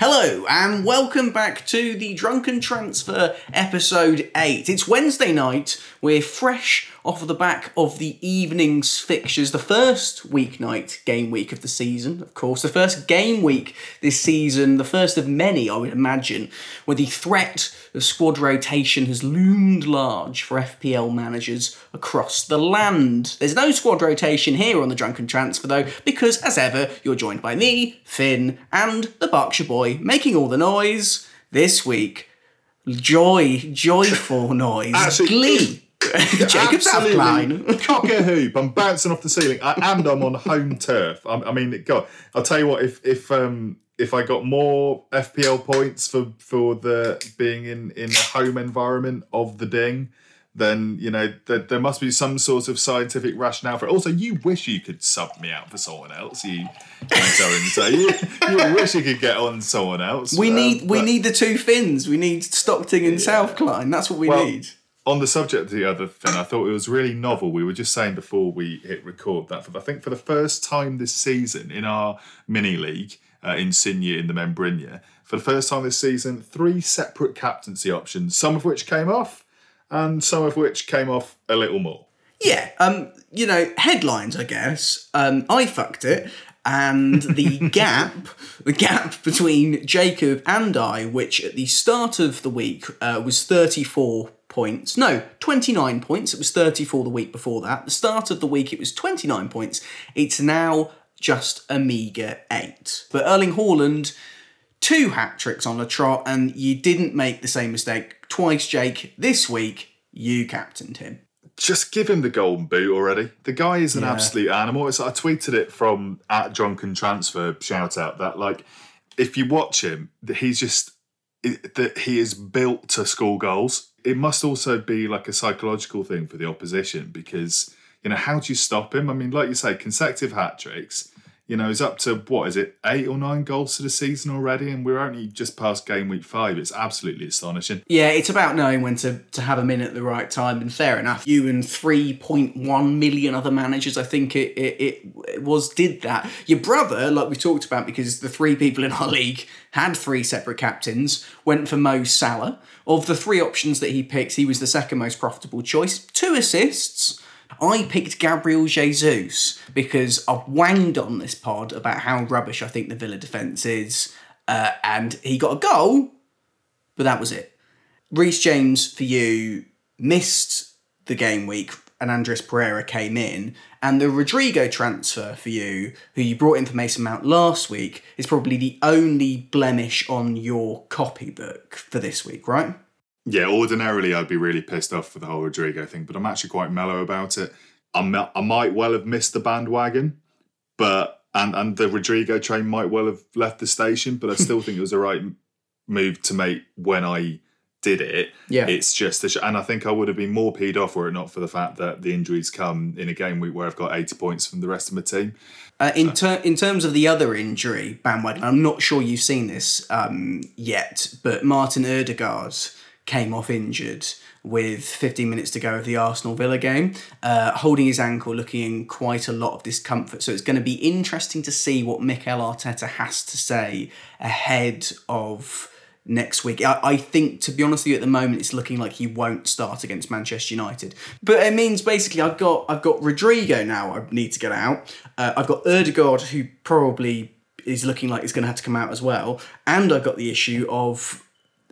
Hello, and welcome back to the Drunken Transfer episode 8. It's Wednesday night. We're fresh off of the back of the evening's fixtures, the first weeknight game week of the season, of course, the first game week this season, the first of many, I would imagine, where the threat of squad rotation has loomed large for FPL managers across the land. There's no squad rotation here on the Drunken Transfer, though, because as ever, you're joined by me, Fin, and the Berkshire Boy, making all the noise this week. Joy, joyful noise, Actually, glee. Jacob Southline. Cock a hoop. I'm bouncing off the ceiling, I, and I'm on home turf. I, I mean, God, I'll tell you what. If if um if I got more FPL points for for the being in in the home environment of the ding, then you know there, there must be some sort of scientific rationale for it. Also, you wish you could sub me out for someone else. You, go and say you, you wish you could get on someone else. We Um, need we but- need the two fins. We need Stockton and Southkline. That's what we Well, need. On the subject of the other thing, I thought it was really novel. We were just saying before we hit record that for I think for the first time this season in our mini league uh, in Signia in the Membrinia, for the first time this season, three separate captaincy options, some of which came off, and some of which came off a little more. Yeah, um, you know, headlines, I guess. Um, I fucked it, and the gap, the gap between Jacob and I, which at the start of the week uh, was thirty-four points. No, twenty-nine points. It was thirty-four the week before that. The start of the week it was twenty-nine points. It's now just a meager eight. But Erling Haaland two hat tricks on the trot, and you didn't make the same mistake twice, Jake. This week, you captained him. Just give him the golden boot already. The guy is an Yeah. absolute animal. It's, I tweeted it from at Drunken Transfer shout out that like if you watch him, that he's just that he is built to score goals. It must also be like a psychological thing for the opposition because you know how do you stop him? I mean, like you say, consecutive hat tricks. You know, he's up to what is it, eight or nine goals to the season already, and we're only just past game week five. It's absolutely astonishing. Yeah, it's about knowing when to, to have him in at the right time, and fair enough. You and 3.1 million other managers, I think it, it, it was, did that. Your brother, like we talked about, because the three people in our league had three separate captains, went for Mo Salah. Of the three options that he picked, he was the second most profitable choice. Two assists. I picked Gabriel Jesus because I've wanged on this pod about how rubbish I think the Villa defence is, uh, and he got a goal, but that was it. Reece James for you missed the game week and Andreas Pereira came in, and the Rodrigo transfer for you, who you brought in for Mason Mount last week, is probably the only blemish on your copybook for this week, right? Yeah, ordinarily I'd be really pissed off for the whole Rodrigo thing, but I'm actually quite mellow about it. I'm, I might well have missed the bandwagon, but and and the Rodrigo train might well have left the station, but I still think it was the right move to make when I did it. Yeah. It's just, a sh- and I think I would have been more peed off were it not for the fact that the injuries come in a game week where I've got 80 points from the rest of my team. Uh, in ter- in terms of the other injury bandwagon, I'm not sure you've seen this um, yet, but Martin Odegaard came off injured with 15 minutes to go of the Arsenal Villa game, uh, holding his ankle, looking in quite a lot of discomfort. So it's going to be interesting to see what Mikel Arteta has to say ahead of next week. I, I think, to be honest with you, at the moment, it's looking like he won't start against Manchester United. But it means basically I've got I've got Rodrigo now. I need to get out. Uh, I've got Odegaard, who probably is looking like he's going to have to come out as well, and I've got the issue of.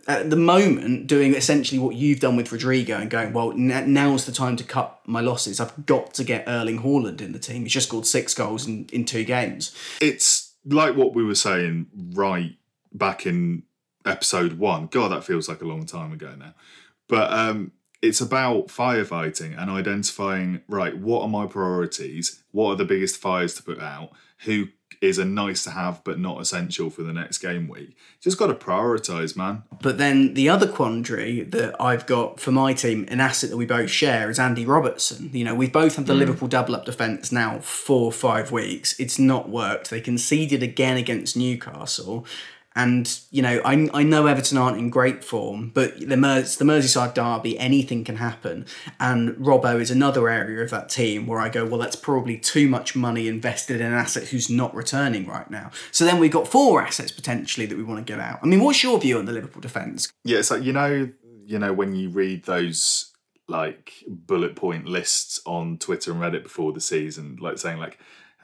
At the moment, doing essentially what you've done with Rodrigo and going, well, now's the time to cut my losses. I've got to get Erling Haaland in the team. He's just scored six goals in, in two games. it's like what we were saying right back in episode one. God, that feels like a long time ago now. But um, it's about firefighting and identifying right. What are my priorities? What are the biggest fires to put out? Who is a nice to have but not essential for the next game week? Just got to prioritize, man. But then the other quandary that I've got for my team, an asset that we both share, is Andy Robertson. You know, we've both have the mm. Liverpool double up defence now for five weeks. It's not worked. They conceded again against Newcastle. And you know, I, I know Everton aren't in great form, but the Mers- the Merseyside derby, anything can happen. And Robbo is another area of that team where I go, well, that's probably too much money invested in an asset who's not returning right now. So then we've got four assets potentially that we want to get out. I mean, what's your view on the Liverpool defence? Yeah, so you know, you know when you read those like bullet point lists on Twitter and Reddit before the season, like saying like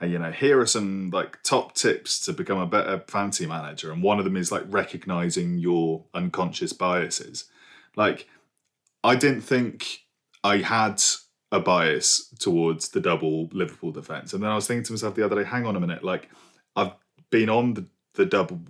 Uh, you know, here are some like top tips to become a better fancy manager, and one of them is like recognizing your unconscious biases. Like, I didn't think I had a bias towards the double Liverpool defense, and then I was thinking to myself the other day, hang on a minute, like I've been on the, the double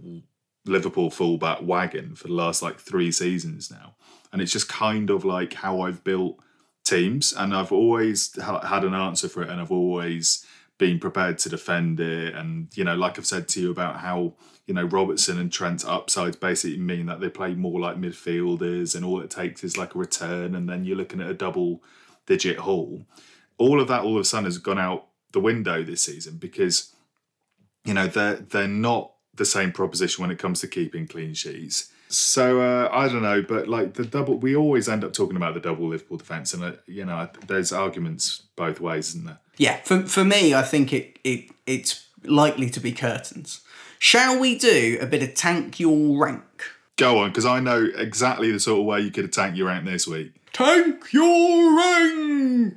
Liverpool fullback wagon for the last like three seasons now, and it's just kind of like how I've built teams, and I've always ha- had an answer for it, and I've always being prepared to defend it. And, you know, like I've said to you about how, you know, Robertson and Trent's upsides basically mean that they play more like midfielders and all it takes is like a return and then you're looking at a double digit haul. All of that all of a sudden has gone out the window this season because, you know, they're they're not the same proposition when it comes to keeping clean sheets. So uh, I don't know, but like the double, we always end up talking about the double Liverpool defense, and uh, you know, there's arguments both ways, isn't there? Yeah, for, for me, I think it, it it's likely to be curtains. Shall we do a bit of tank your rank? Go on, because I know exactly the sort of way you could tank your rank this week. Tank your rank!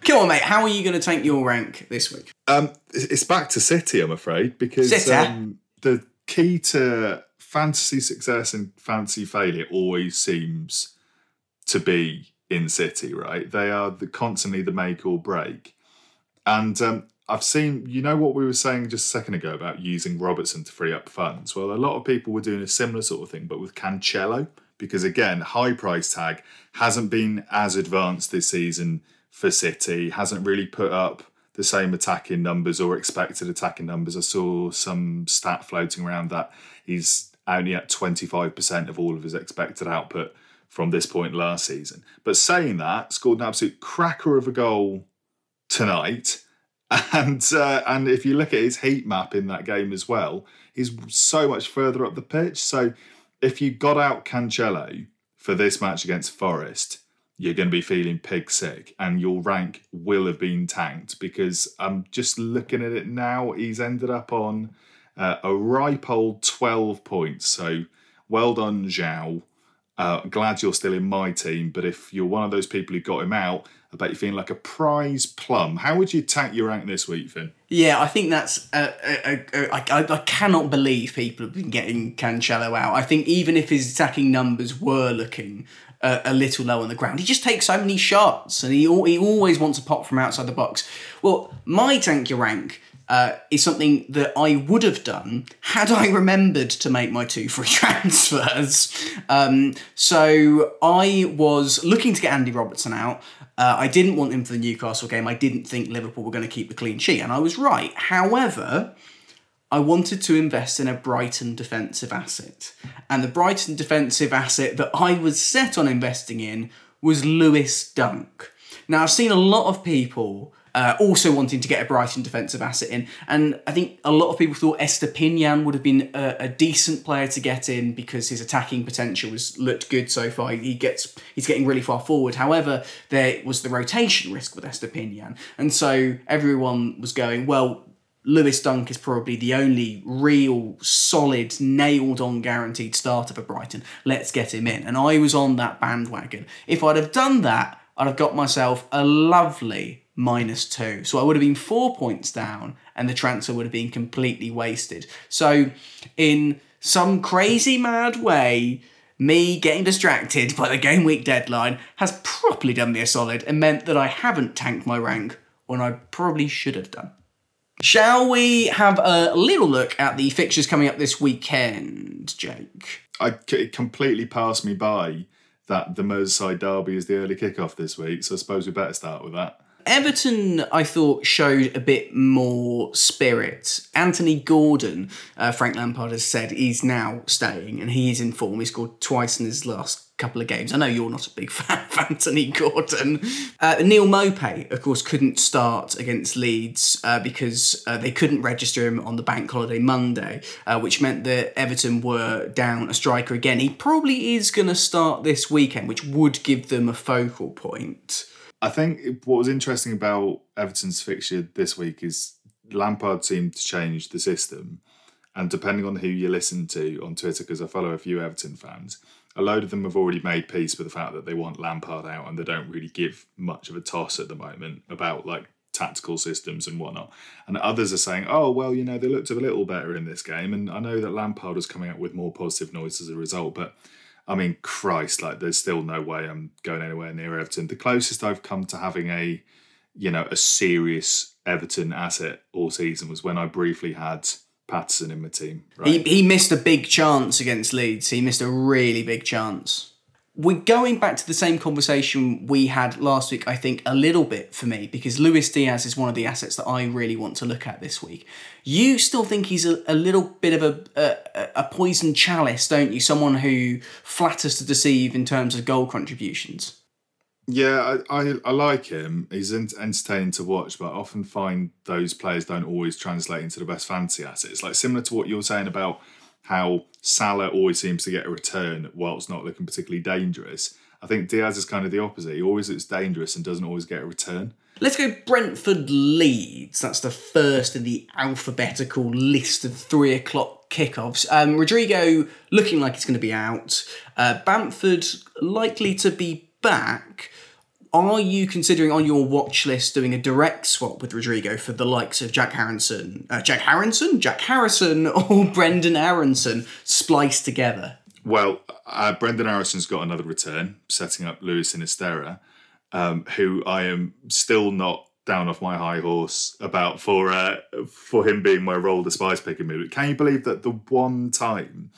Come on, mate. How are you going to tank your rank this week? Um, it's back to City, I'm afraid, because um, the key to fantasy success and fantasy failure always seems to be in City, right? They are the, constantly the make or break. And um, I've seen, you know, what we were saying just a second ago about using Robertson to free up funds. Well, a lot of people were doing a similar sort of thing, but with Cancelo, because again, high price tag hasn't been as advanced this season for City, hasn't really put up the same attacking numbers or expected attacking numbers. I saw some stat floating around that he's only at 25% of all of his expected output from this point last season. But saying that, scored an absolute cracker of a goal tonight. And uh, and if you look at his heat map in that game as well, he's so much further up the pitch. So if you got out Cancelo for this match against Forest, you're going to be feeling pig sick, and your rank will have been tanked because I'm just looking at it now. He's ended up on uh, a ripe old 12 points. So well done, João. Uh, glad you're still in my team, but if you're one of those people who got him out, Bet you're feeling like a prize plum. How would you tank your rank this week, Fin? Yeah, I think that's. I, cannot believe people have been getting Cancelo out. I think even if his attacking numbers were looking uh, a little low on the ground, he just takes so many shots and he, he always wants to pop from outside the box. Well, my tank your rank uh, is something that I would have done had I remembered to make my two free transfers. Um, so I was looking to get Andy Robertson out. Uh, I didn't want him for the Newcastle game. I didn't think Liverpool were going to keep the clean sheet, and I was right. However, I wanted to invest in a Brighton defensive asset. And the Brighton defensive asset that I was set on investing in was Lewis Dunk. Now, I've seen a lot of people uh, also wanting to get a Brighton defensive asset in. And I think a lot of people thought Estupiñán would have been a, a, decent player to get in because his attacking potential has looked good so far. He gets he's getting really far forward. However, there was the rotation risk with Estupiñán, and so everyone was going well. Lewis Dunk is probably the only real solid, nailed on guaranteed starter for Brighton. Let's get him in. And I was on that bandwagon. If I'd have done that, I'd have got myself a lovely minus two. So I would have been four points down and the transfer would have been completely wasted. So, in some crazy mad way, me getting distracted by the game week deadline has properly done me a solid and meant that I haven't tanked my rank when I probably should have done. Shall we have a little look at the fixtures coming up this weekend, Jake? I, it completely passed me by that the Merseyside derby is the early kickoff this week, so I suppose we better start with that Everton, I thought, showed a bit more spirit. Anthony Gordon, uh, Frank Lampard has said, he's now staying and he is in form. He scored twice in his last couple of games. I know you're not a big fan of Anthony Gordon. Uh, Neal Maupay, of course, couldn't start against Leeds uh, because uh, they couldn't register him on the bank holiday Monday, uh, which meant that Everton were down a striker again. He probably is going to start this weekend, which would give them a focal point. I think what was interesting about Everton's fixture this week is Lampard seemed to change the system. And depending on who you listen to on Twitter, because I follow a few Everton fans, a load of them have already made peace with the fact that they want Lampard out and they don't really give much of a toss at the moment about like tactical systems and whatnot. And others are saying, oh, well, you know, they looked a little better in this game. And I know that Lampard was coming out with more positive noise as a result, but I mean, Christ, like there's still no way I'm going anywhere near Everton. The closest I've come to having a, you know, a serious Everton asset all season was when I briefly had Patterson in my team. Right? He, he missed a big chance against Leeds. He missed a really big chance. We're going back to the same conversation we had last week, I think, a little bit for me, because Luis Diaz is one of the assets that I really want to look at this week. You still think he's a, a little bit of a, a, a poison chalice, don't you? Someone who flatters to deceive in terms of goal contributions. Yeah, I, I, I, like him. He's entertaining to watch, but I often find those players don't always translate into the best fancy assets. Like similar to what you're saying about how Salah always seems to get a return whilst not looking particularly dangerous. I think Diaz is kind of the opposite. He always looks dangerous and doesn't always get a return. Let's go Brentford Leeds. That's the first in the alphabetical list of three o'clock kickoffs. Um, Rodrigo looking like he's going to be out. Uh, Bamford likely to be back are you considering on your watch list doing a direct swap with Rodrigo for the likes of Jack Harrison, uh, Jack Harrison, Jack Harrison, or Brenden Aaronson spliced together? Well, uh, Brenden Aaronson has got another return, setting up Luis Sinisterra, um, who I am still not down off my high horse about for uh, for him being my roll the spice picking me. Can you believe that the one time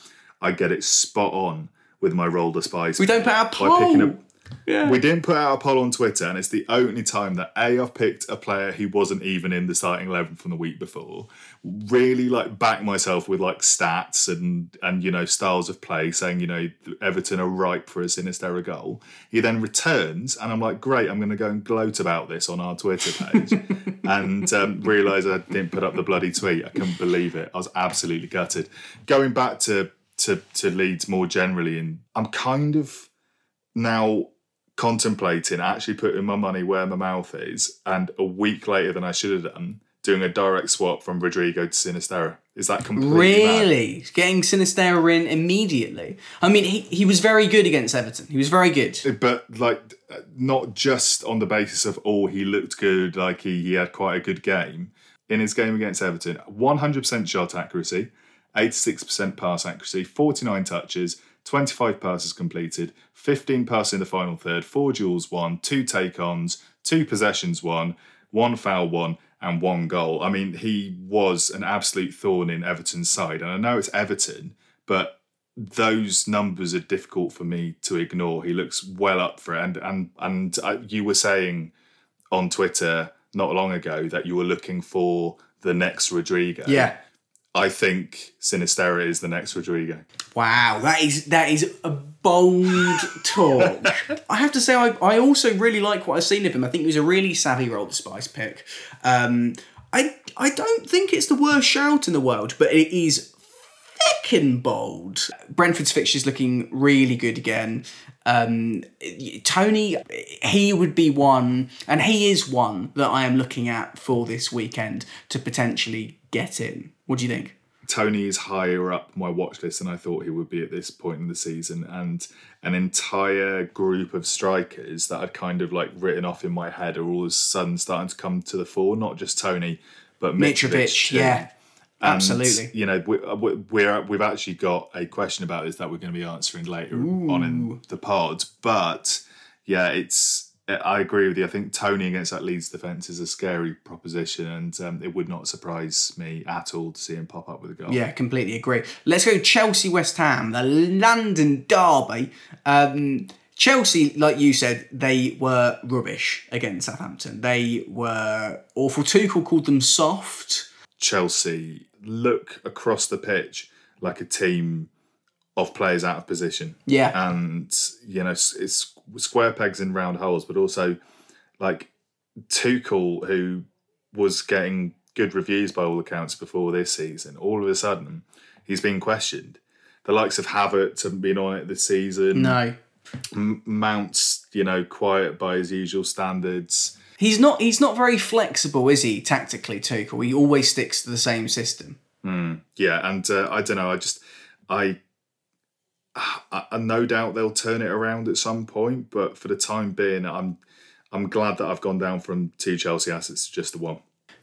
I get it spot on with my roll the spice? We don't put our poll. By picking up, yeah. We didn't put out a poll on Twitter, and it's the only time that A, I've picked a player who wasn't even in the starting 11 from the week before. Really, like, back myself with, like, stats and, and you know, styles of play, saying, you know, Everton are ripe for a Sinisterra goal. He then returns, and I'm like, great, I'm going to go and gloat about this on our Twitter page. and um, realise I didn't put up the bloody tweet. I couldn't believe it. I was absolutely gutted. Going back to, to, to Leeds more generally, and I'm kind of now contemplating actually putting my money where my mouth is, and a week later than I should have done, doing a direct swap from Rodrigo to Sinisterra. Is that completely really mad? getting Sinisterra in immediately? I mean, he, he was very good against Everton. He was very good, eh, but like not just on the basis of oh he looked good, like he he had quite a good game in his game against Everton. One hundred percent shot accuracy, eighty six percent pass accuracy, forty nine touches. 25 passes completed, 15 passes in the final third, four duels won, two take ons, two possessions won, one foul won, and one goal. I mean, he was an absolute thorn in Everton's side. And I know it's Everton, but those numbers are difficult for me to ignore. He looks well up for it. And, and, and uh, you were saying on Twitter not long ago that you were looking for the next Rodrigo. Yeah. I think Sinisterra is the next Rodrigo. Wow, that is that is a bold talk. I have to say, I, I also really like what I've seen of him. I think he was a really savvy roll the spice pick. Um, I I don't think it's the worst shout in the world, but it is feckin' bold. Brentford's fixture's looking really good again. Um, Toney, he would be one, and he is one that I am looking at for this weekend to potentially get in. What do you think? Toney is higher up my watch list than I thought he would be at this point in the season, and an entire group of strikers that I'd kind of like written off in my head are all of a sudden starting to come to the fore. Not just Toney, but Mitrovic. Mitrovic yeah, and, absolutely. You know, we, we're we've actually got a question about this that we're going to be answering later Ooh. on in the pod. But yeah, it's I agree with you. I think Toney against that Leeds defence is a scary proposition, and um, it would not surprise me at all to see him pop up with a goal. Yeah, completely agree. Let's go Chelsea West Ham, the London derby. Um, Chelsea, like you said, they were rubbish against Southampton. They were awful. Tuchel called them soft. Chelsea look across the pitch like a team of players out of position. Yeah. And, you know, it's, square pegs in round holes, but also like Tuchel, who was getting good reviews by all accounts before this season, all of a sudden he's been questioned. The likes of Havertz haven't been on it this season. No. M- Mounts, you know, quiet by his usual standards. He's not he's not very flexible, is he, tactically, Tuchel? He always sticks to the same system. Yeah, and uh, I don't know. I just I, I, I no doubt they'll turn it around at some point, but for the time being, I'm I'm glad that I've gone down from two Chelsea assets to just the one.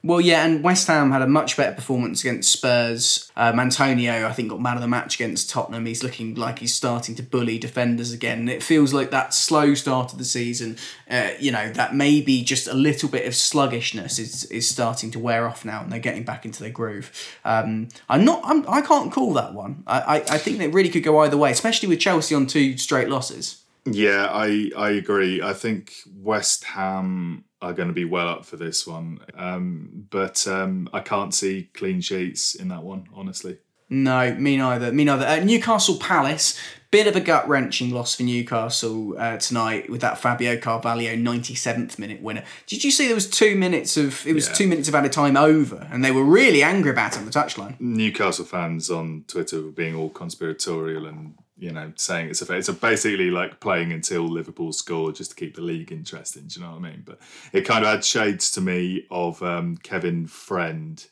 Well, yeah, and West Ham had a much better performance against Spurs. Um, Antonio, I think, got man of the match against Tottenham. He's looking like he's starting to bully defenders again. And it feels like that slow start of the season, uh, you know, that maybe just a little bit of sluggishness is is starting to wear off now, and they're getting back into their groove. Um, I'm not, I'm, I can't call that one. I, I, I think it really could go either way, especially with Chelsea on two straight losses. Yeah, I I agree. I think West Ham are going to be well up for this one, um, but um, I can't see clean sheets in that one, honestly. No, me neither. Me neither. Uh, Newcastle Palace, bit of a gut wrenching loss for Newcastle uh, tonight with that Fabio Carvalho 97th minute winner. Did you see there was two minutes of it was Yeah. two minutes of added time over, and they were really angry about it on the touchline. Newcastle fans on Twitter were being all conspiratorial and you know saying it's a fair, it's a basically like playing until Liverpool score just to keep the league interesting. Do you know what I mean? But it kind of had shades to me of um, Kevin Friend.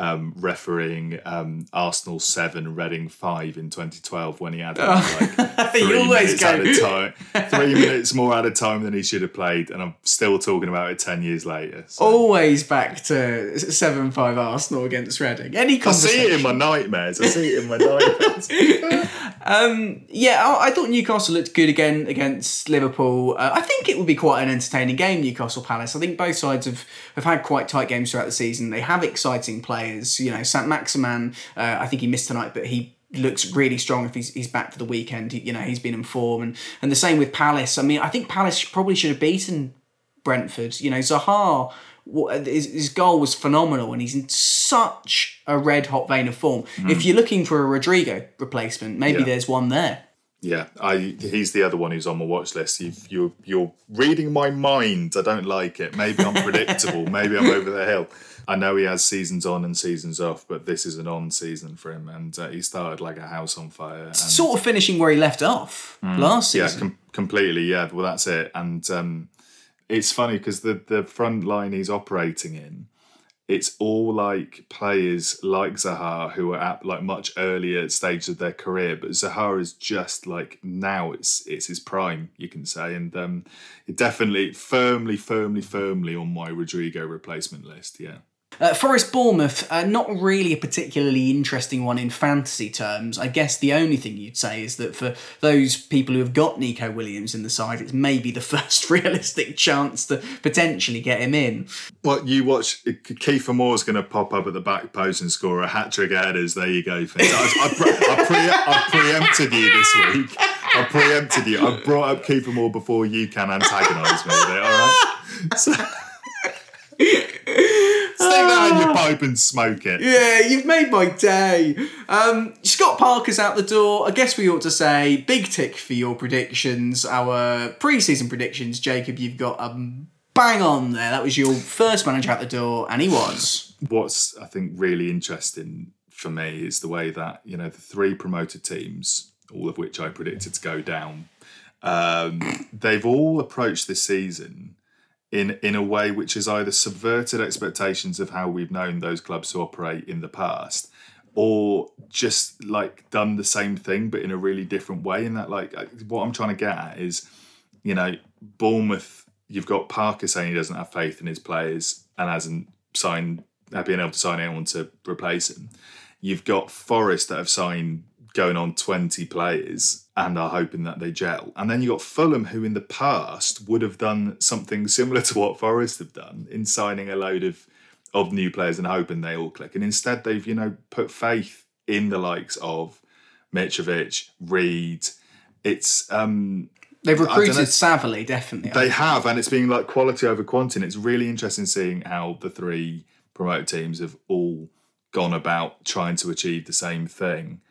Um, refereeing um, Arsenal seven, Reading five in 2012 when he had like You three always minutes go- time, three minutes more out of time than he should have played, and I'm still talking about it ten years later. So. Always back to seven five Arsenal against Reading. Any I see it in my nightmares. I see it in my nightmares. Yeah, I, I thought Newcastle looked good again against Liverpool. Uh, I think it would be quite an entertaining game, Newcastle Palace. I think both sides have, have had quite tight games throughout the season. They have exciting players. You know, Saint Maximin, uh, I think he missed tonight, but he looks really strong if he's, he's back for the weekend. He, you know, he's been in form. And, and the same with Palace. I mean, I think Palace probably should have beaten Brentford. You know, Zaha, his, his goal was phenomenal, and he's in such a red hot vein of form. If you're looking for a Rodrigo replacement, maybe Yeah. there's one there. Yeah, I he's the other one who's on my watch list. You've, you're you're reading my mind. I don't like it. Maybe I'm predictable. Maybe I'm over the hill. I know he has seasons on and seasons off, but this is an on season for him, and uh, he started like a house on fire. And, Sort of finishing where he left off last yeah, season. com- completely. Yeah, well, that's it. And um, it's funny because the the front line he's operating in, it's all like players like Zaha who are at like much earlier stages of their career, but Zaha is just like now it's it's his prime, you can say, and um, definitely firmly, firmly, firmly on my Rodrigo replacement list. Yeah. Uh, Forest Bournemouth, uh, not really a particularly interesting one in fantasy terms. I guess the only thing you'd say is that for those people who have got Neco Williams in the side, it's maybe the first realistic chance to potentially get him in. Well, you watch Kiefer Moore's going to pop up at the back post and score a hat trick headers. There you go. Fitz. I, I, pre- I, pre- I preempted you this week. I preempted you. I brought up Kiefer Moore before you can antagonise me. All right. So, stick that in your pipe and smoke it. Yeah, you've made my day. Um, Scott Parker's out the door. I guess we ought to say big tick for your predictions, our pre-season predictions. Jacob, you've got um, bang on there. That was your first manager out the door, and he was. What's I think really interesting for me is the way that you know the three promoted teams, all of which I predicted to go down, um, they've all approached this season in in a way which has either subverted expectations of how we've known those clubs to operate in the past, or just like done the same thing but in a really different way. In that, like, what I'm trying to get at is, you know, Bournemouth. You've got Parker saying he doesn't have faith in his players and hasn't signed, been able to sign anyone to replace him. You've got Forest that have signed going on 20 players and are hoping that they gel. And then you got Fulham, who in the past would have done something similar to what Forest have done in signing a load of of new players and hoping they all click. And instead, they've you know put faith in the likes of Mitrovic, Reed. It's um They've recruited savvily, definitely. They have, and it's been like quality over quantity. And it's really interesting seeing how the three promoted teams have all gone about trying to achieve the same thing,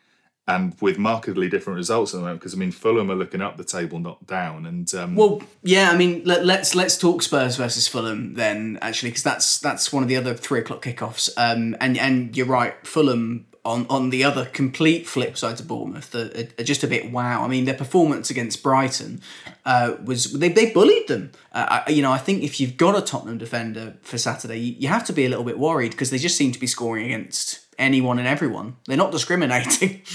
and with markedly different results at the moment. Because I mean, Fulham are looking up the table, not down, and um, Well, yeah, I mean, let, let's let's talk Spurs versus Fulham then, actually, because that's that's one of the other three o'clock kickoffs. Um, and and you're right, Fulham on on the other complete flip side to Bournemouth are, are just a bit wow. I mean, their performance against Brighton uh, was they they bullied them. Uh, I, you know, I think if you've got a Tottenham defender for Saturday, you, you have to be a little bit worried because they just seem to be scoring against anyone and everyone. They're not discriminating.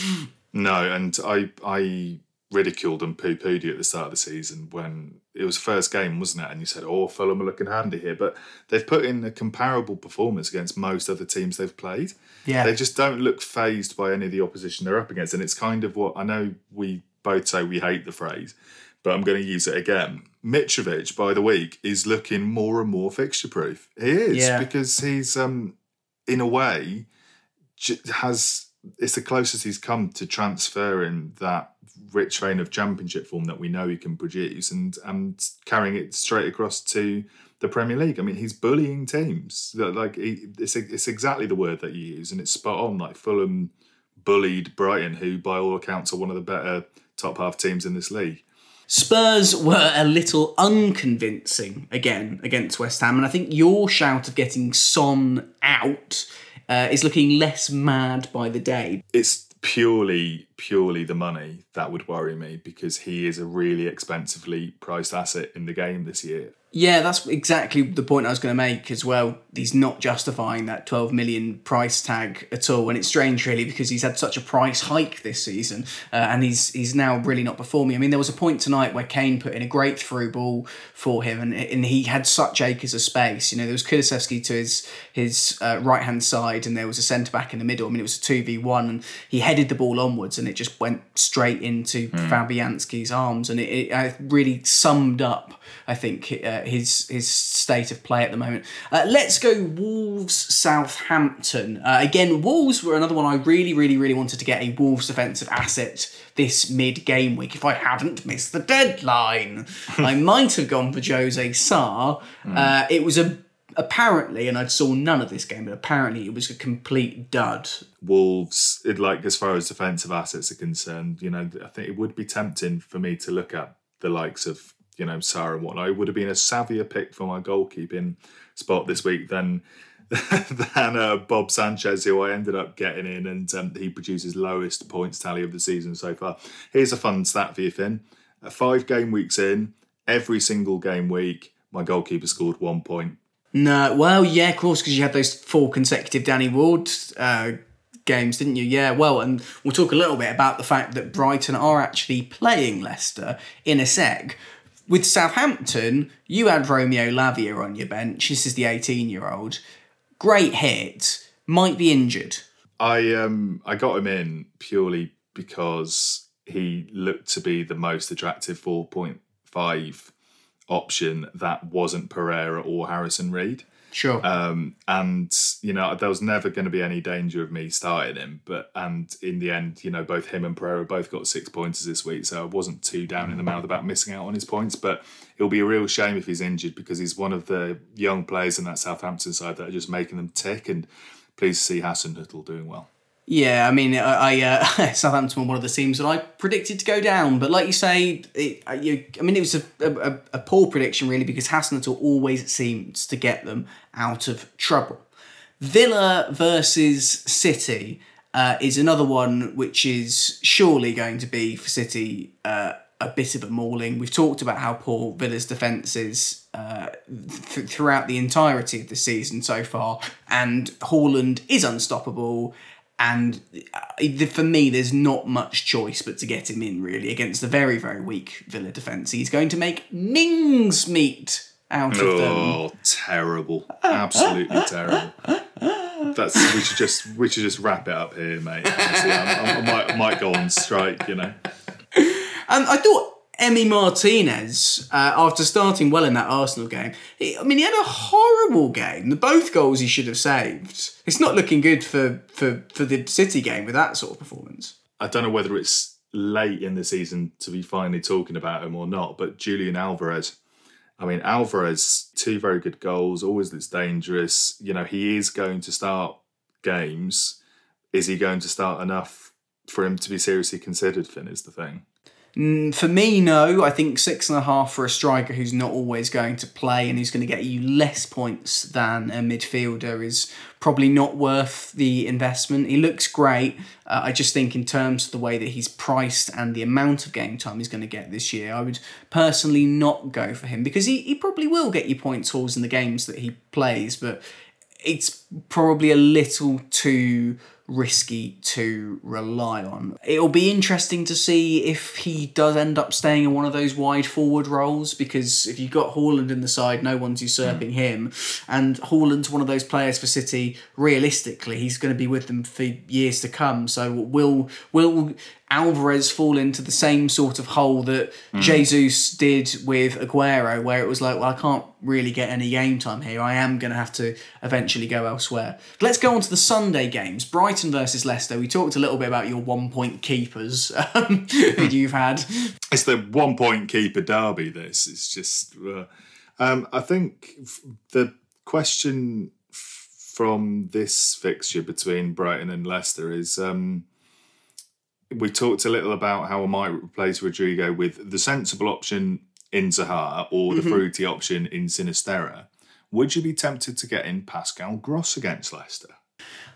No, and I I ridiculed and poo pooed you at the start of the season when it was first game, wasn't it? And you said, "Oh, Fulham are looking handy here," but they've put in a comparable performance against most other teams they've played. Yeah. they just don't look phased by any of the opposition they're up against, and it's kind of what I know. We both say we hate the phrase, but I'm going to use it again. Mitrovic, by the week, is looking more and more fixture proof. He is Yeah. because he's, um, in a way, has it's the closest he's come to transferring that rich vein of championship form that we know he can produce and and carrying it straight across to the Premier League. I mean, he's bullying teams. Like it's it's exactly the word that you use, and it's spot on. Like Fulham bullied Brighton, who by all accounts are one of the better top half teams in this league. Spurs were a little unconvincing again against West Ham, and I think your shout of getting Son out uh, is looking less mad by the day. It's purely purely the money that would worry me because he is a really expensively priced asset in the game this year. Yeah, that's exactly the point I was going to make as well. He's not justifying that 12 million price tag at all, and it's strange really because he's had such a price hike this season, uh, and he's he's now really not performing. I mean, there was a point tonight where Kane put in a great through ball for him, and and he had such acres of space. You know, there was Kulusevski to his his uh, right hand side, and there was a centre back in the middle. I mean, it was a two v one, and he headed the ball onwards, and it just went straight into Fabianski's arms, and it, it uh, really summed up. I think uh, his his state of play at the moment. Uh, let's go Wolves Southampton. Uh, again, Wolves were another one I really, really, really wanted to get a Wolves defensive asset this mid game week. If I hadn't missed the deadline, I might have gone for Jose Sa. Uh, it was a apparently, and I saw none of this game, but apparently it was a complete dud. Wolves, it, like as far as defensive assets are concerned, you know, I think it would be tempting for me to look at the likes of you know Sarah and whatnot. It would have been a savvier pick for my goalkeeping spot this week than than uh, Bob Sanchez, who I ended up getting in, and um, he produces lowest points tally of the season so far. Here's a fun stat for you, Fin. Uh, five game weeks in, every single game week, my goalkeeper scored one point. No, well, yeah, of course, because you had those four consecutive Danny Ward uh, games, didn't you? Yeah, well, and we'll talk a little bit about the fact that Brighton are actually playing Leicester in a sec. With Southampton, you had Romeo Lavia on your bench. This is the 18 year old. Great hit, might be injured. I um I got him in purely because he looked to be the most attractive 4.5 option that wasn't Pereira or Harrison Reed. Sure. Um, and you know there was never going to be any danger of me starting him, but and in the end, you know both him and Pereira both got six pointers this week, so I wasn't too down in the mouth about missing out on his points. But it'll be a real shame if he's injured because he's one of the young players in that Southampton side that are just making them tick. And pleased to see Hasenhuttl doing well. Yeah, I mean, I, I uh, Southampton were one of the teams that I predicted to go down, but like you say, it, uh, you, I mean, it was a, a, a poor prediction really because Hasenhuttl always seems to get them out of trouble. Villa versus City uh, is another one which is surely going to be for City uh, a bit of a mauling. We've talked about how poor Villa's defence is uh, th- throughout the entirety of the season so far, and Haaland is unstoppable. And uh, for me, there's not much choice but to get him in really against the very, very weak Villa defence. He's going to make Mings meat out of them. Oh, terrible! Absolutely terrible. That's we should just we should just wrap it up here, mate. Honestly, I'm, I'm, I might I might go on strike, you know. Um, I thought Emi Martinez, uh, after starting well in that Arsenal game, he, I mean, he had a horrible game. The both goals he should have saved. It's not looking good for, for, for the City game with that sort of performance. I don't know whether it's late in the season to be finally talking about him or not, but Julian Alvarez. I mean, Alvarez, two very good goals, always looks dangerous. You know, he is going to start games. Is he going to start enough for him to be seriously considered, Fin, is the thing? Mm, for me, no. I think six and a half for a striker who's not always going to play and who's going to get you less points than a midfielder is probably not worth the investment. He looks great. Uh, I just think, in terms of the way that he's priced and the amount of game time he's going to get this year, I would personally not go for him because he, he probably will get you points hauls in the games that he plays, but it's probably a little too risky to rely on. It'll be interesting to see if he does end up staying in one of those wide forward roles because if you've got Haaland in the side, no one's usurping mm. him. And Haaland's one of those players for City, realistically, he's going to be with them for years to come. So will will Alvarez fall into the same sort of hole that mm. Jesus did with Aguero, where it was like, well, I can't really get any game time here. I am going to have to eventually go elsewhere. Let's go on to the Sunday games. Brighton versus Leicester. We talked a little bit about your one point keepers um, that you've had. It's the one point keeper derby, this. It's just. Uh, um, I think the question from this fixture between Brighton and Leicester is. Um, we talked a little about how I might replace Rodrigo with the sensible option in Zaha or the mm-hmm. fruity option in Sinisterra. Would you be tempted to get in Pascal Gross against Leicester?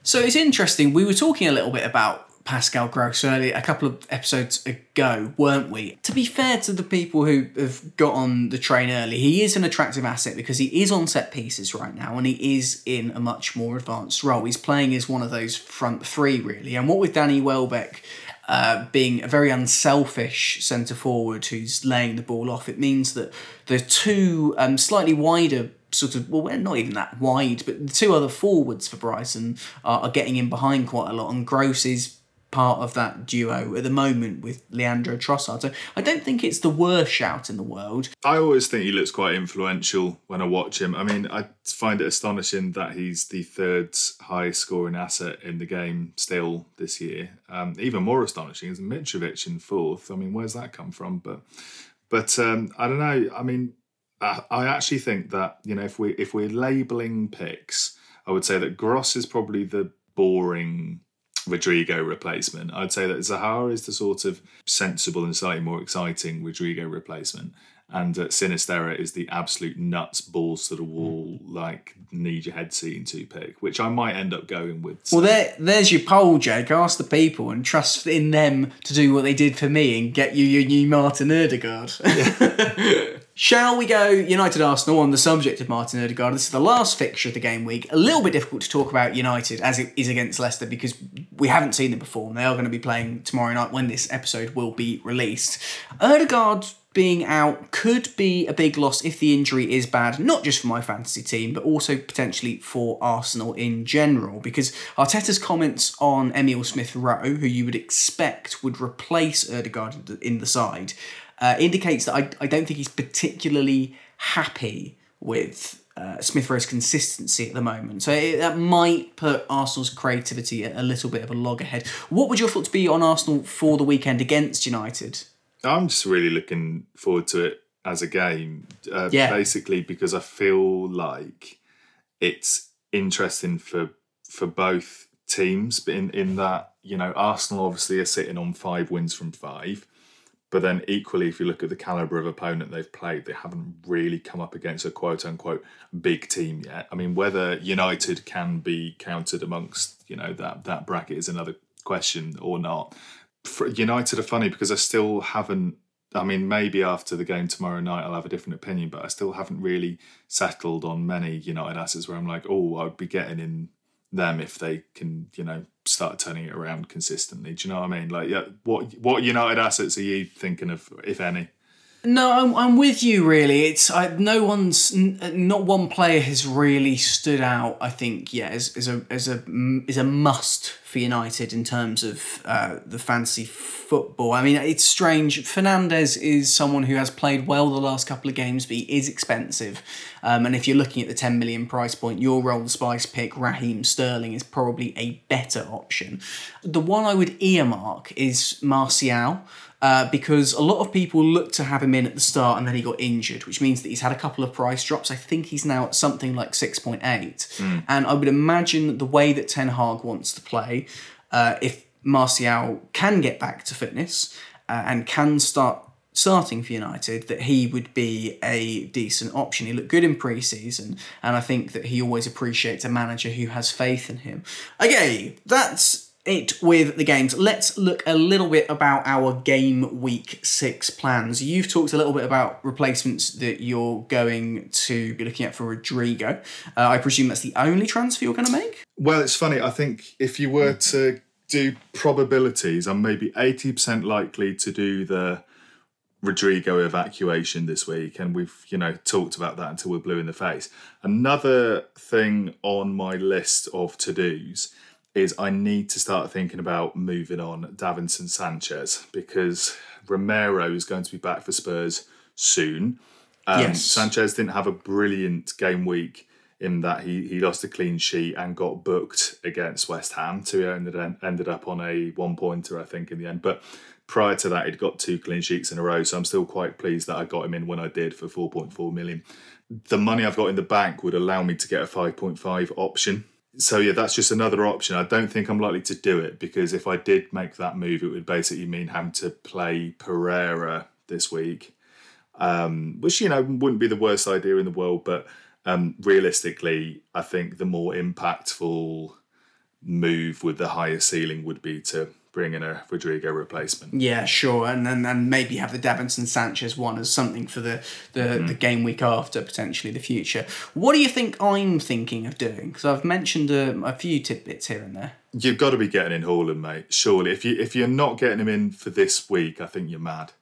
So it's interesting. We were talking a little bit about Pascal Gross earlier, a couple of episodes ago, weren't we? To be fair to the people who have got on the train early, he is an attractive asset because he is on set pieces right now and he is in a much more advanced role. He's playing as one of those front three, really. And what with Danny Welbeck uh, being a very unselfish centre forward who's laying the ball off, it means that the two um, slightly wider sort of well, not even that wide, but the two other forwards for Brighton are, are getting in behind quite a lot, and Gross is part of that duo at the moment with Leandro Trossard. So I don't think it's the worst shout in the world. I always think he looks quite influential when I watch him. I mean, I find it astonishing that he's the third highest scoring asset in the game still this year. Um, even more astonishing is Mitrovic in fourth. I mean, where's that come from? But but um, I don't know. I mean, I, I actually think that you know if we if we're labeling picks, I would say that Gross is probably the boring Rodrigo replacement. I'd say that Zaha is the sort of sensible and slightly more exciting Rodrigo replacement. And uh, Sinisterra is the absolute nuts, balls to the wall, like need your head seen to pick, which I might end up going with. So. Well, there, there's your poll, Jake. Ask the people and trust in them to do what they did for me and get you your new Martin Odegaard. Yeah. Shall we go United Arsenal on the subject of Martin Odegaard? This is the last fixture of the game week. A little bit difficult to talk about United as it is against Leicester because we haven't seen them. And they are going to be playing tomorrow night when this episode will be released. Odegaard being out could be a big loss if the injury is bad, not just for my fantasy team, but also potentially for Arsenal in general. Because Arteta's comments on Emile Smith Rowe, who you would expect would replace Odegaard in the side, uh, indicates that I, I don't think he's particularly happy with uh, Smith Rowe's consistency at the moment. So it, that might put Arsenal's creativity a, a little bit of a loggerhead. What would your thoughts be on Arsenal for the weekend against United? I'm just really looking forward to it as a game. Uh, yeah. Basically, because I feel like it's interesting for for both teams. but In in that you know Arsenal obviously are sitting on five wins from five. But then equally, if you look at the caliber of opponent they've played, they haven't really come up against a quote unquote big team yet. I mean, whether United can be counted amongst you know that that bracket is another question or not. For United are funny because I still haven't. I mean, maybe after the game tomorrow night, I'll have a different opinion, but I still haven't really settled on many United assets where I'm like, oh, I'd be getting in them if they can, you know, start turning it around consistently. Do you know what I mean? Like, yeah, what what United assets are you thinking of, if any? No, I'm, I'm with you. Really, it's I, no one's not one player has really stood out. I think yeah, as, as a as a is a must for United in terms of uh, the fantasy football. I mean, it's strange. Fernandes is someone who has played well the last couple of games, but he is expensive. Um, and if you're looking at the 10 million price point, your roll spice pick, Raheem Sterling, is probably a better option. The one I would earmark is Martial. Uh, because a lot of people looked to have him in at the start and then he got injured, which means that he's had a couple of price drops. I think he's now at something like 6.8. Mm. And I would imagine that the way that Ten Hag wants to play, uh, if Martial can get back to fitness uh, and can start starting for United, that he would be a decent option. He looked good in pre-season, and I think that he always appreciates a manager who has faith in him. Okay, that's it with the games. Let's look a little bit about our game week six plans. You've talked a little bit about replacements that you're going to be looking at for Rodrigo. Uh, I presume that's the only transfer you're going to make? Well, it's funny. I think if you were to do probabilities, I'm maybe 80% likely to do the Rodrigo evacuation this week, and we've you know talked about that until we're blue in the face. Another thing on my list of to dos is I need to start thinking about moving on Davinson Sanchez because Romero is going to be back for Spurs soon. Um, yes. Sanchez didn't have a brilliant game week in that he, he lost a clean sheet and got booked against West Ham. So he ended, ended up on a one pointer, I think, in the end. But prior to that, he'd got two clean sheets in a row. So I'm still quite pleased that I got him in when I did for 4.4 million. The money I've got in the bank would allow me to get a 5.5 option so yeah, that's just another option. I don't think I'm likely to do it because if I did make that move, it would basically mean having to play Pereira this week, um, which you know wouldn't be the worst idea in the world. But um, realistically, I think the more impactful move with the higher ceiling would be to bring in a Rodrigo replacement. Yeah, sure, and then and maybe have the Davinson Sanchez one as something for the the, mm. the game week after potentially the future. What do you think I'm thinking of doing? Because I've mentioned a, a, few tidbits here and there. You've got to be getting in Haaland, mate. Surely, if you if you're not getting him in for this week, I think you're mad.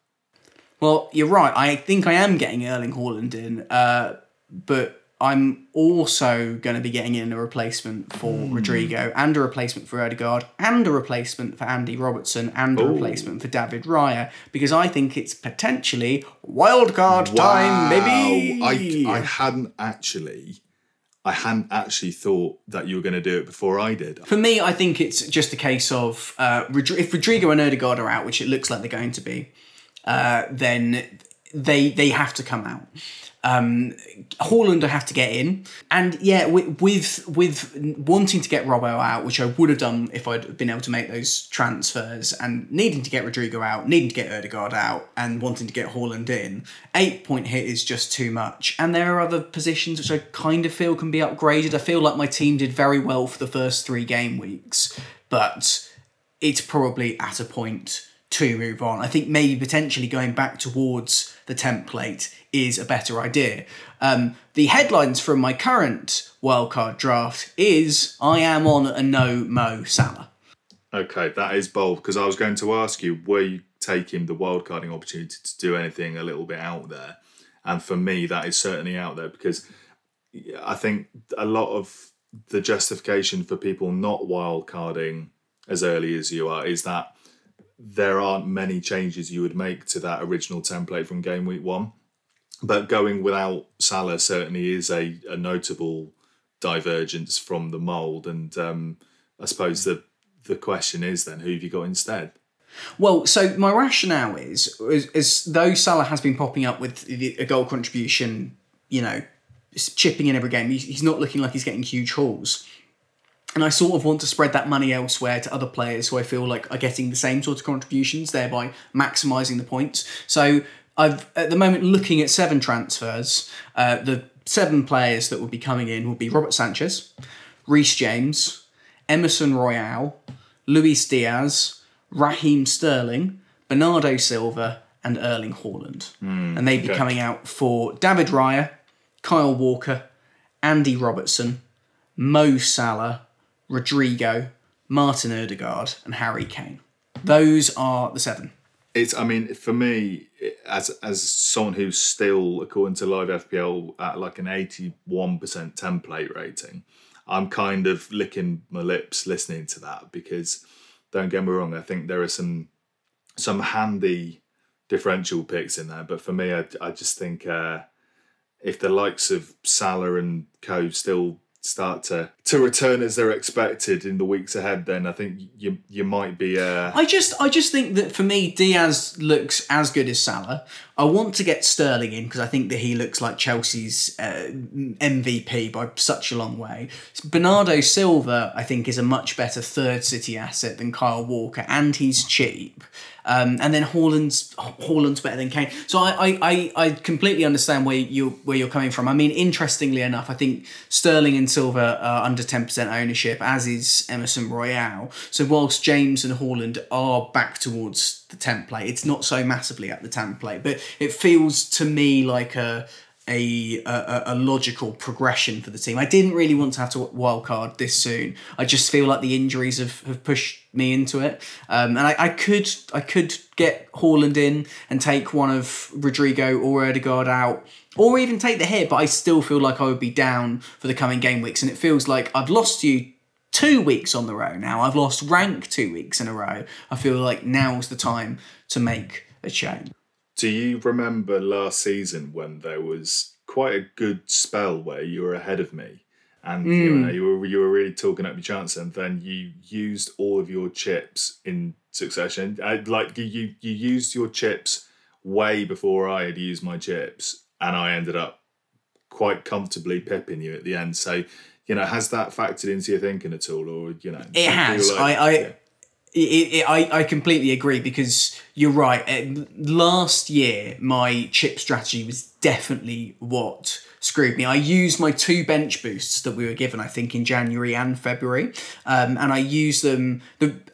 Well, you're right. I think I am getting Erling Haaland in, uh, but I'm also going to be getting in a replacement for mm. Rodrigo and a replacement for Odegaard and a replacement for Andy Robertson and a Ooh. replacement for David Raya because I think it's potentially wildcard wow. time, maybe. I, I hadn't actually. I hadn't actually thought that you were going to do it before I did. For me, I think it's just a case of uh, if Rodrigo and Odegaard are out, which it looks like they're going to be, uh, then they they have to come out. Um, Haaland I have to get in, and yeah, with, with with wanting to get Robbo out, which I would have done if I'd been able to make those transfers, and needing to get Rodrigo out, needing to get Odegaard out, and wanting to get Haaland in, eight point hit is just too much. And there are other positions which I kind of feel can be upgraded. I feel like my team did very well for the first three game weeks, but it's probably at a point to move on. I think maybe potentially going back towards the template is a better idea. Um, the headlines from my current wildcard draft is I am on a no Mo Salah. Okay, that is bold because I was going to ask you, were you taking the wildcarding opportunity to do anything a little bit out there? And for me, that is certainly out there because I think a lot of the justification for people not wildcarding as early as you are is that there aren't many changes you would make to that original template from game week one. But going without Salah certainly is a, a notable divergence from the mould. And um, I suppose the the question is then who have you got instead? Well, so my rationale is, is, is though Salah has been popping up with a goal contribution, you know, chipping in every game, he's not looking like he's getting huge hauls and I sort of want to spread that money elsewhere to other players who I feel like are getting the same sort of contributions, thereby maximising the points. So I've at the moment looking at seven transfers. Uh, the seven players that will be coming in will be Robert Sanchez, Reece James, Emerson Royal, Luis Diaz, Raheem Sterling, Bernardo Silva, and Erling Haaland. Mm, and they'd be okay. coming out for David Raya, Kyle Walker, Andy Robertson, Mo Salah, Rodrigo, Martin Odegaard, and Harry Kane. Those are the seven. It's. I mean, for me, as as someone who's still, according to Live FPL, at like an eighty-one percent template rating, I'm kind of licking my lips listening to that because don't get me wrong, I think there are some some handy differential picks in there, but for me, I, I just think uh, if the likes of Salah and Co still start to to return as they're expected in the weeks ahead, then I think you you might be. Uh... I just I just think that for me, Diaz looks as good as Salah. I want to get Sterling in because I think that he looks like Chelsea's uh, MVP by such a long way. Bernardo Silva, I think, is a much better third City asset than Kyle Walker, and he's cheap. Um, and then Haaland's Haaland's better than Kane. So I, I, I completely understand where you where you're coming from. I mean, interestingly enough, I think Sterling and Silva are under ten percent ownership, as is Emerson Royal. So whilst James and Haaland are back towards the template, it's not so massively at the template, but it feels to me like a a, a, a logical progression for the team. I didn't really want to have to wildcard this soon. I just feel like the injuries have, have pushed me into it. Um, and I, I could I could get Haaland in and take one of Rodrigo or Odegaard out, or even take the hit, but I still feel like I would be down for the coming game weeks. And it feels like I've lost you two weeks on the row now. I've lost rank two weeks in a row. I feel like now's the time to make a change. Do you remember last season when there was quite a good spell where you were ahead of me? and mm. you, know, you were you were really talking up your chance, and then you used all of your chips in succession. I, like you you used your chips way before I had used my chips, and I ended up quite comfortably pipping you at the end. So you know, has that factored into your thinking at all, or you know, it has. Like, I I. Yeah. It, it, I, I completely agree because you're right. Uh, last year, my chip strategy was definitely what screwed me. I used my two bench boosts that we were given, I think, in January and February, um, and I used them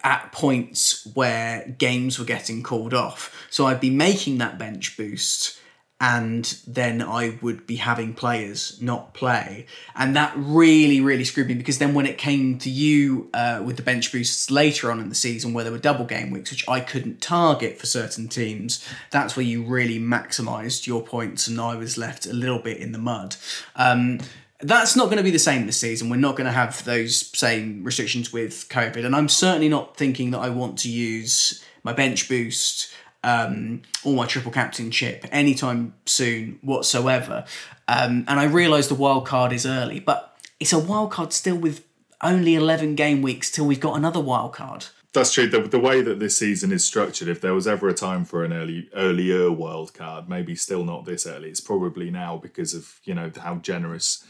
at points where games were getting called off. So I'd be making that bench boost and then I would be having players not play. And that really, really screwed me because then when it came to you uh, with the bench boosts later on in the season where there were double game weeks, which I couldn't target for certain teams, that's where you really maximised your points and I was left a little bit in the mud. Um, that's not going to be the same this season. We're not going to have those same restrictions with COVID. And I'm certainly not thinking that I want to use my bench boost um, or my triple captainship anytime soon whatsoever. Um, and I realise the wild card is early, but it's a wild card still with only 11 game weeks till we've got another wild card. That's true. The, the way that this season is structured, if there was ever a time for an early earlier wild card, maybe still not this early. It's probably now because of you know how generous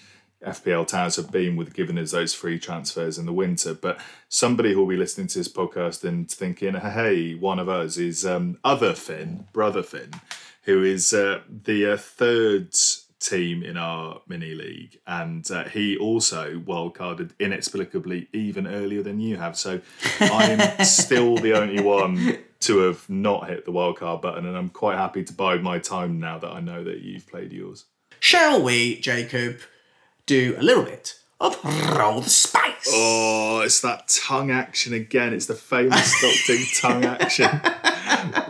FPL Towers have been with giving us those free transfers in the winter. But somebody who will be listening to this podcast and thinking, hey, one of us is um, other Finn, brother Finn, who is uh, the uh, third team in our mini league, and uh, he also wildcarded inexplicably even earlier than you have. So I'm still the only one to have not hit the wildcard button, and I'm quite happy to bide my time now that I know that you've played yours. Shall we, Jacob? Do a little bit of roll the spice. Oh, it's that tongue action again. It's the famous Stockton tongue action.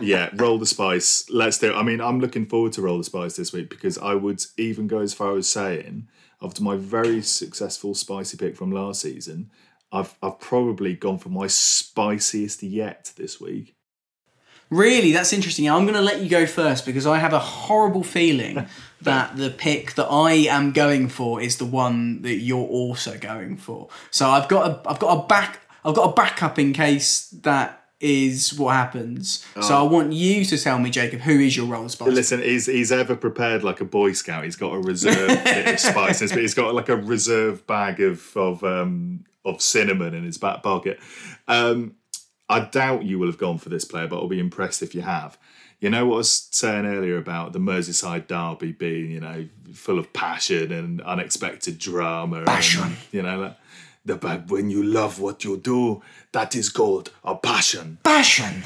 yeah, roll the spice. Let's do it. I mean, I'm looking forward to roll the spice this week because I would even go as far as saying, after my very successful spicy pick from last season, I've I've probably gone for my spiciest yet this week. Really, that's interesting. I'm going to let you go first because I have a horrible feeling that the pick that I am going for is the one that you're also going for. So I've got a I've got a back I've got a backup in case that is what happens. Oh. So I want you to tell me, Jacob, who is your role spice? Listen, he's he's ever prepared like a Boy Scout. He's got a reserve bit of spices, but he's got like a reserve bag of of um of cinnamon in his back pocket. Um, I doubt you will have gone for this player, but I'll be impressed if you have. You know what I was saying earlier about the Merseyside derby being, you know, full of passion and unexpected drama. Passion. And, you know, the when you love what you do, that is called a passion. Passion.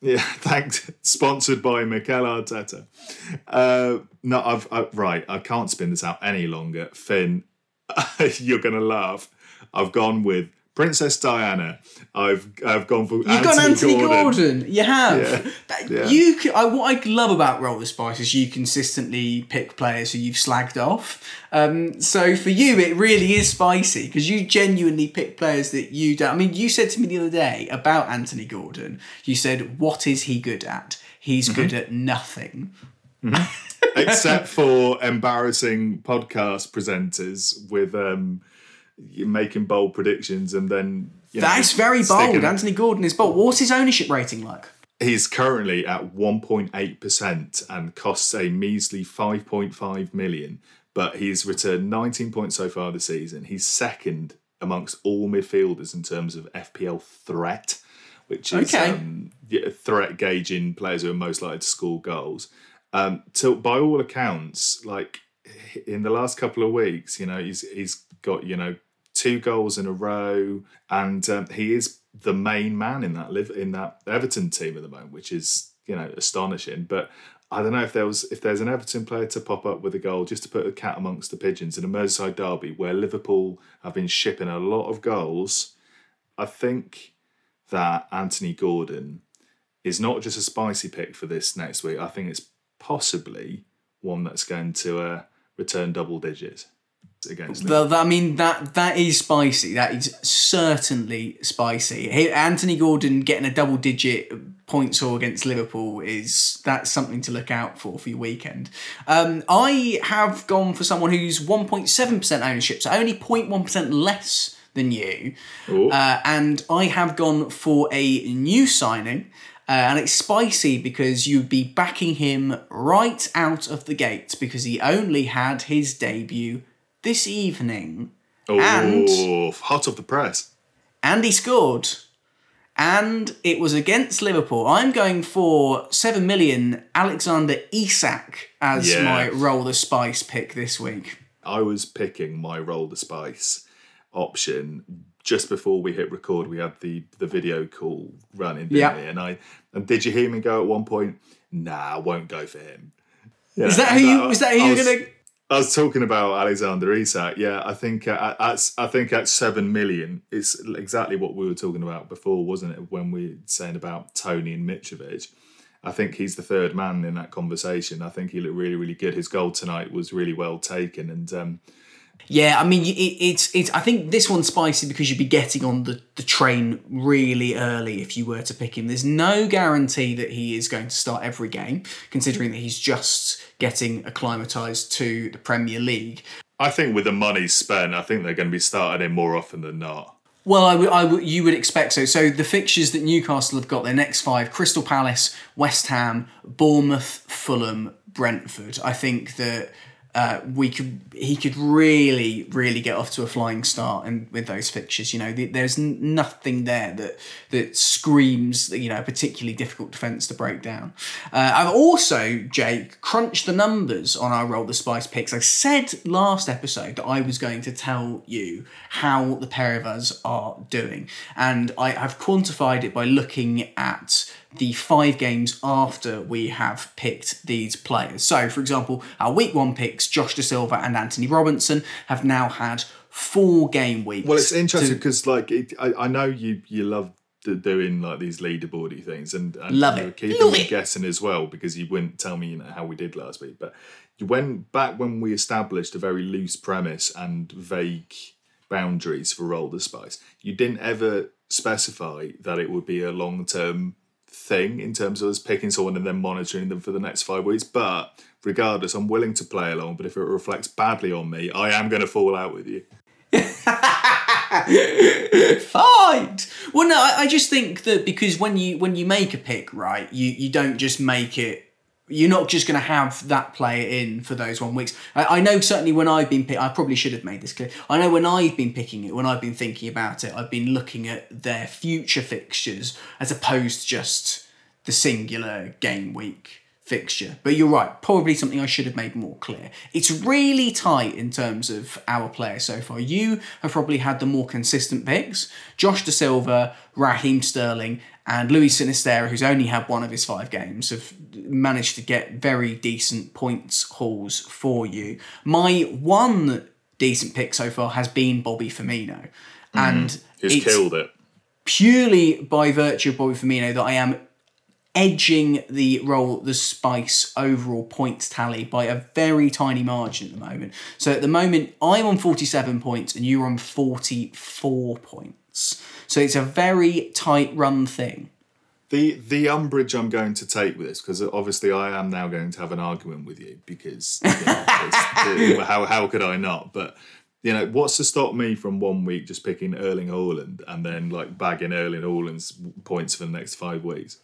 Yeah, thanks. Sponsored by Mikel Arteta. Uh, no, I've I, right. I can't spin this out any longer. Fin, you're gonna laugh. I've gone with Princess Diana. I've I've gone for You've got Anthony Gordon. You have. Yeah, That- yeah. You. Can, I, what I love about Roll the Spice is you consistently pick players who you've slagged off. Um, so for you, it really is spicy because you genuinely pick players that you don't. I mean, you said to me the other day about Anthony Gordon. You said, "What is he good at? He's Mm-hmm. good at nothing." except for embarrassing podcast presenters with um making bold predictions and then you know, That's very bold. sticking- Anthony Gordon is bold. What's his ownership rating like? He's currently at 1.8% and costs a measly 5.5 million, but he's returned 19 points so far this season. He's second amongst all midfielders in terms of FPL threat, which is Okay. um, threat gauging players who are most likely to score goals. Um, so by all accounts, like in the last couple of weeks, you know, he's he's got you know two goals in a row, and um, he is the main man in that live in that Everton team at the moment, which is you know astonishing. But I don't know if there was if there's an Everton player to pop up with a goal just to put a cat amongst the pigeons in a Merseyside derby where Liverpool have been shipping a lot of goals. I think that Anthony Gordon is not just a spicy pick for this next week. I think it's possibly one that's going to uh, return double digits against Liverpool. Well, I mean that that is spicy. That is certainly spicy. Anthony Gordon getting a double digit point score against Liverpool is that's something to look out for for your weekend. Um, I have gone for someone who's one point seven percent ownership, so only 0.1 percent less than you, uh, and I have gone for a new signing. Uh, and it's spicy because you'd be backing him right out of the gate because he only had his debut this evening oh, and- Oh, hot off the press. and he scored. And it was against Liverpool. I'm going for 7 million Alexander Isak as Yeah. my roll the spice pick this week. I was picking my roll the spice option just before we hit record. We had the the video call running, didn't Yeah. we? And I and did you hear me go at one point? Nah, I won't go for him. Yeah, Is that who you, is that who you're to. I was talking about Alexander Isak. Yeah, I think uh, at I think at seven million, it's exactly what we were talking about before, wasn't it? When we were saying about Toney and Mitrovic, I think he's the third man in that conversation. I think he looked really, really good. His goal tonight was really well taken, and um, Yeah, I mean, it, it's it's. I think this one's spicy because you'd be getting on the, the train really early if you were to pick him. There's no guarantee that he is going to start every game, considering that he's just getting acclimatized to the Premier League. I think with the money spent, I think they're going to be starting him more often than not. Well, I would, I would, you would expect so. So the fixtures that Newcastle have got, their next five: Crystal Palace, West Ham, Bournemouth, Fulham, Brentford. I think that uh, we could, he could really, really get off to a flying start, and with those fixtures, you know, the, there's nothing there that that screams, you know, a particularly difficult defence to break down. Uh, I've also, Jake, crunched the numbers on our Roll the Spice picks. I said last episode that I was going to tell you how the pair of us are doing, and I have quantified it by looking at the five games after we have picked these players. So, for example, our week one picks, Josh Dasilva and Antonee Robinson, have now had four game weeks. Well, it's interesting to- because, like, it, I, I know you you love doing like these leaderboardy things, and, and Love you it. keeping Love me it. guessing as well because you wouldn't tell me you know, how we did last week. But you went back when we established a very loose premise and vague boundaries for Roll the Spice. You didn't ever specify that it would be a long term thing in terms of us picking someone and then monitoring them for the next five weeks. But regardless, I'm willing to play along. But if it reflects badly on me, I am going to fall out with you. Fine. Well, no, I, I just think that because when you when you make a pick, right, you you don't just make it. You're not just going to have that player in for those one weeks. I, I know certainly when I've been pick, I probably should have made this clear. I know when I've been picking it, when I've been thinking about it, I've been looking at their future fixtures as opposed to just the singular game week fixture. But you're right, probably something I should have made more clear. It's really tight in terms of our players so far. You have probably had the more consistent picks Josh Dasilva, Raheem Sterling, and Luis Sinisterra, who's only had one of his five games, have managed to get very decent points hauls for you. My one decent pick so far has been Bobby Firmino. Mm-hmm. And Who's it's killed it? purely by virtue of Bobby Firmino that I am edging the roll the spice overall points tally by a very tiny margin at the moment. So at the moment I'm on 47 points and you're on 44 points. So it's a very tight run thing. The the umbrage I'm going to take with this because obviously I am now going to have an argument with you because you know, how how could I not? But you know, what's to stop me from one week just picking Erling Haaland and then like bagging Erling Haaland's points for the next five weeks?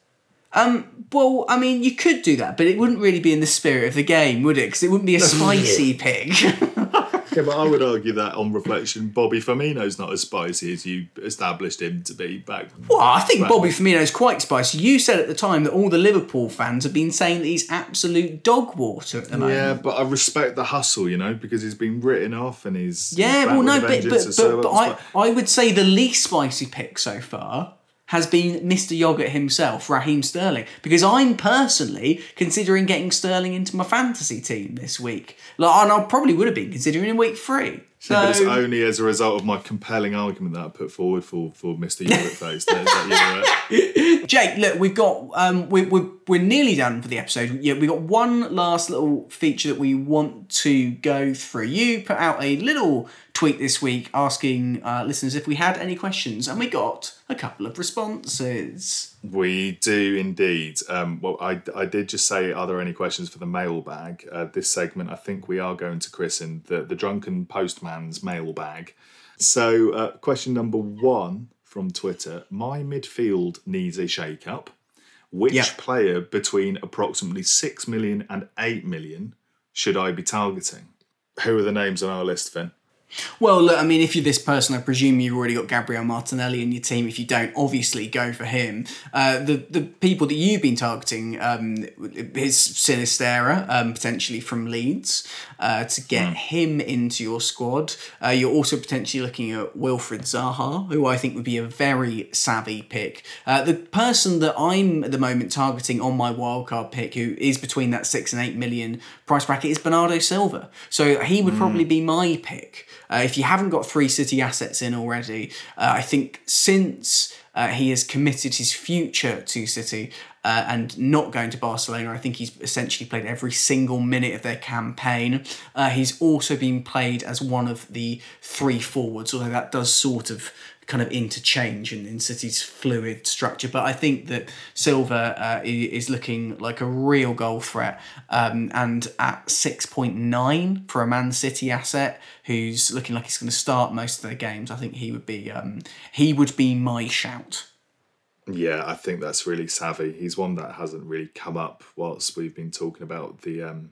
Um, well, I mean, you could do that, but it wouldn't really be in the spirit of the game, would it? Because it wouldn't be a spicy pick. Yeah, but I would argue that on reflection, Bobby Firmino's not as spicy as you established him to be back. well, I think Right. Bobby Firmino's quite spicy. You said at the time that all the Liverpool fans have been saying that he's absolute dog water at the moment. Yeah, but I respect the hustle, you know, because he's been written off and he's he's Yeah, back well, no, a but but, so but, but I, I would say the least spicy pick so far has been Mr. Yogurt himself, Raheem Sterling, because I'm personally considering getting Sterling into my fantasy team this week. Like, and I probably would have been considering in week three. So But it's only as a result of my compelling argument that I put forward for, for Mr. Yogurt Face. that, that you, Jake, look, we've got um, we, we, we're nearly done for the episode. Yeah, we've got one last little feature that we want to go through. You put out a little tweet this week asking uh, listeners if we had any questions, and we got a couple of responses. We do indeed. Um, well, I, I did just say, are there any questions for the mailbag? Uh, this segment, I think we are going to christen the, the Drunken Postman's mailbag. So, uh, question number one from Twitter My midfield needs a shake up. Which Yeah. player between approximately 6 million and 8 million should I be targeting? Who are the names on our list, Fin? Well, look, I mean, if you're this person, I presume you've already got Gabriel Martinelli in your team. If you don't, obviously go for him. Uh, the the people that you've been targeting um, is Sinisterra, um, potentially from Leeds, uh, to get him into your squad. Uh, you're also potentially looking at Wilfred Zaha, who I think would be a very savvy pick. Uh, the person that I'm at the moment targeting on my wildcard pick, who is between that six and eight million price bracket, is Bernardo Silva. So he would probably be my pick. Uh, if you haven't got three City assets in already, uh, I think since uh, he has committed his future to City uh, and not going to Barcelona, I think he's essentially played every single minute of their campaign. Uh, he's also been played as one of the three forwards, although that does sort of kind of interchange in, in City's fluid structure. But I think that Silva uh, is looking like a real goal threat. Um, and at 6.9 for a Man City asset who's looking like he's going to start most of their games, I think he would be um, he would be my shout. Yeah, I think that's really savvy. He's one that hasn't really come up whilst we've been talking about the um,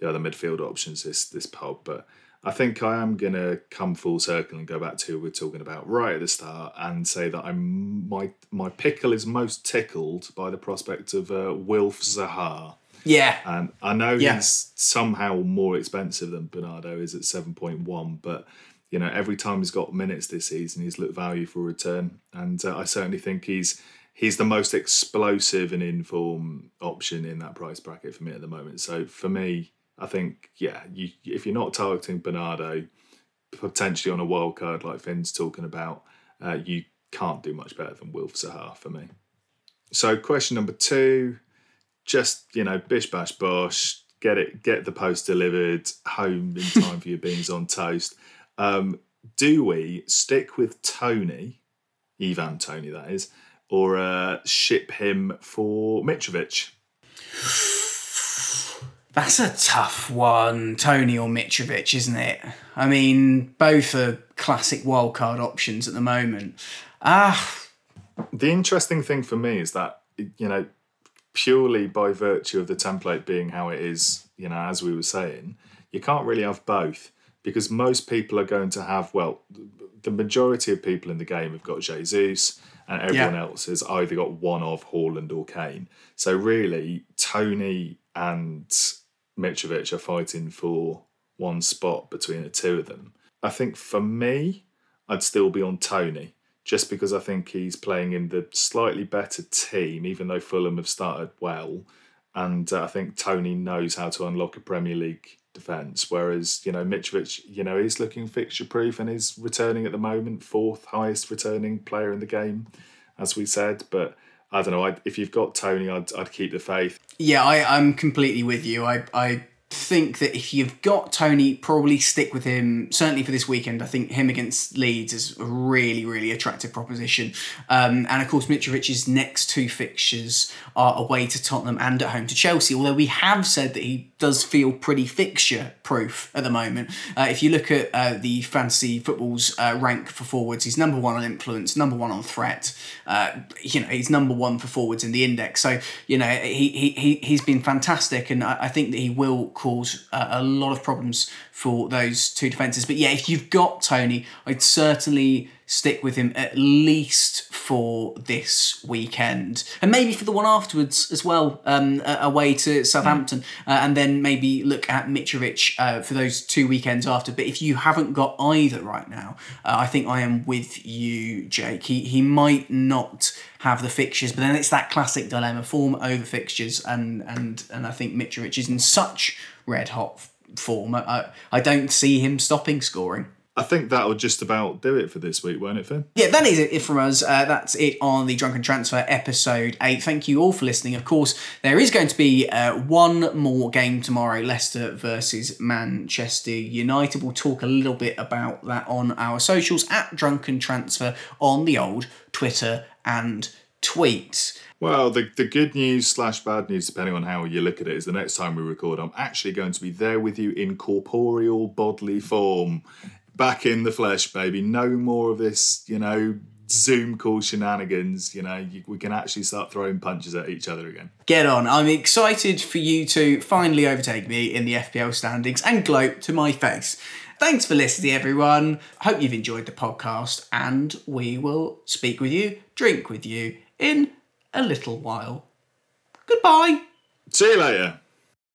the other midfield options this this pod. But I think I am gonna come full circle and go back to who we're talking about right at the start and say that I'm my my pickle is most tickled by the prospect of uh, Wilf Zaha. Yeah. And I know Yeah. he's somehow more expensive than Bernardo is at 7.1, but you know, every time he's got minutes this season, he's looked value for return. And uh, I certainly think he's he's the most explosive and in form option in that price bracket for me at the moment. So for me, I think, yeah, you if you're not targeting Bernardo, potentially on a wild card like Fin's talking about, uh, you can't do much better than Wilf Zaha for me. So question number two, just you know, bish bash bosh, get it, get the post delivered home in time for your beans on toast. Um, do we stick with Toney, Ivan Toney, that is, or uh, ship him for Mitrovic? That's a tough one, Toney or Mitrovic, isn't it? I mean, both are classic wildcard options at the moment. Ah, The interesting thing for me is that you know, purely by virtue of the template being how it is, you know, as we were saying, you can't really have both because most people are going to have well, the majority of people in the game have got Jesus, and everyone Yeah. else has either got one of Haaland or Kane. So really, Toney and Mitrovic are fighting for one spot between the two of them. I think for me, I'd still be on Toney just because I think he's playing in the slightly better team, even though Fulham have started well. And uh, I think Toney knows how to unlock a Premier League defence. Whereas, you know, Mitrovic, you know, is looking fixture proof and is returning at the moment, fourth highest returning player in the game, as we said. But I don't know. I, if you've got Toney, I'd, I'd keep the faith. Yeah, I, I'm completely with you. I, I think that if you've got Toney, probably stick with him. Certainly for this weekend, I think him against Leeds is a really, really attractive proposition. Um, and of course, Mitrovic's next two fixtures are away to Tottenham and at home to Chelsea. Although we have said that he does feel pretty fixture proof at the moment. Uh, if you look at uh, the fantasy football's uh, rank for forwards, he's number one on influence, number one on threat. Uh, you know, he's number one for forwards in the index. So you know, he he he he's been fantastic, and I, I think that he will cause uh, a lot of problems for those two defences. But yeah, if you've got Toney, I'd certainly stick with him at least for this weekend and maybe for the one afterwards as well, um, away to Southampton, uh, and then maybe look at Mitrovic uh, for those two weekends after. But if you haven't got either right now, uh, I think I am with you, Jake. He, he might not have the fixtures, but then it's that classic dilemma form over fixtures, and, and, and I think Mitrovic is in such red hot form. I, I don't see him stopping scoring. I think that'll just about do it for this week, won't it, Fin? Yeah, that is it from us. Uh, that's it on the Drunken Transfer episode 8. Thank you all for listening. Of course, there is going to be uh, one more game tomorrow Leicester versus Manchester United. We'll talk a little bit about that on our socials at Drunken Transfer on the old Twitter and tweets. Well, the, the good news slash bad news, depending on how you look at it, is the next time we record, I'm actually going to be there with you in corporeal bodily form back in the flesh, baby. No more of this, you know, Zoom call shenanigans. You know, you, we can actually start throwing punches at each other again. Get on. I'm excited for you to finally overtake me in the FPL standings and gloat to my face. Thanks for listening, everyone. Hope you've enjoyed the podcast, and we will speak with you, drink with you in a little while. Goodbye. See you later.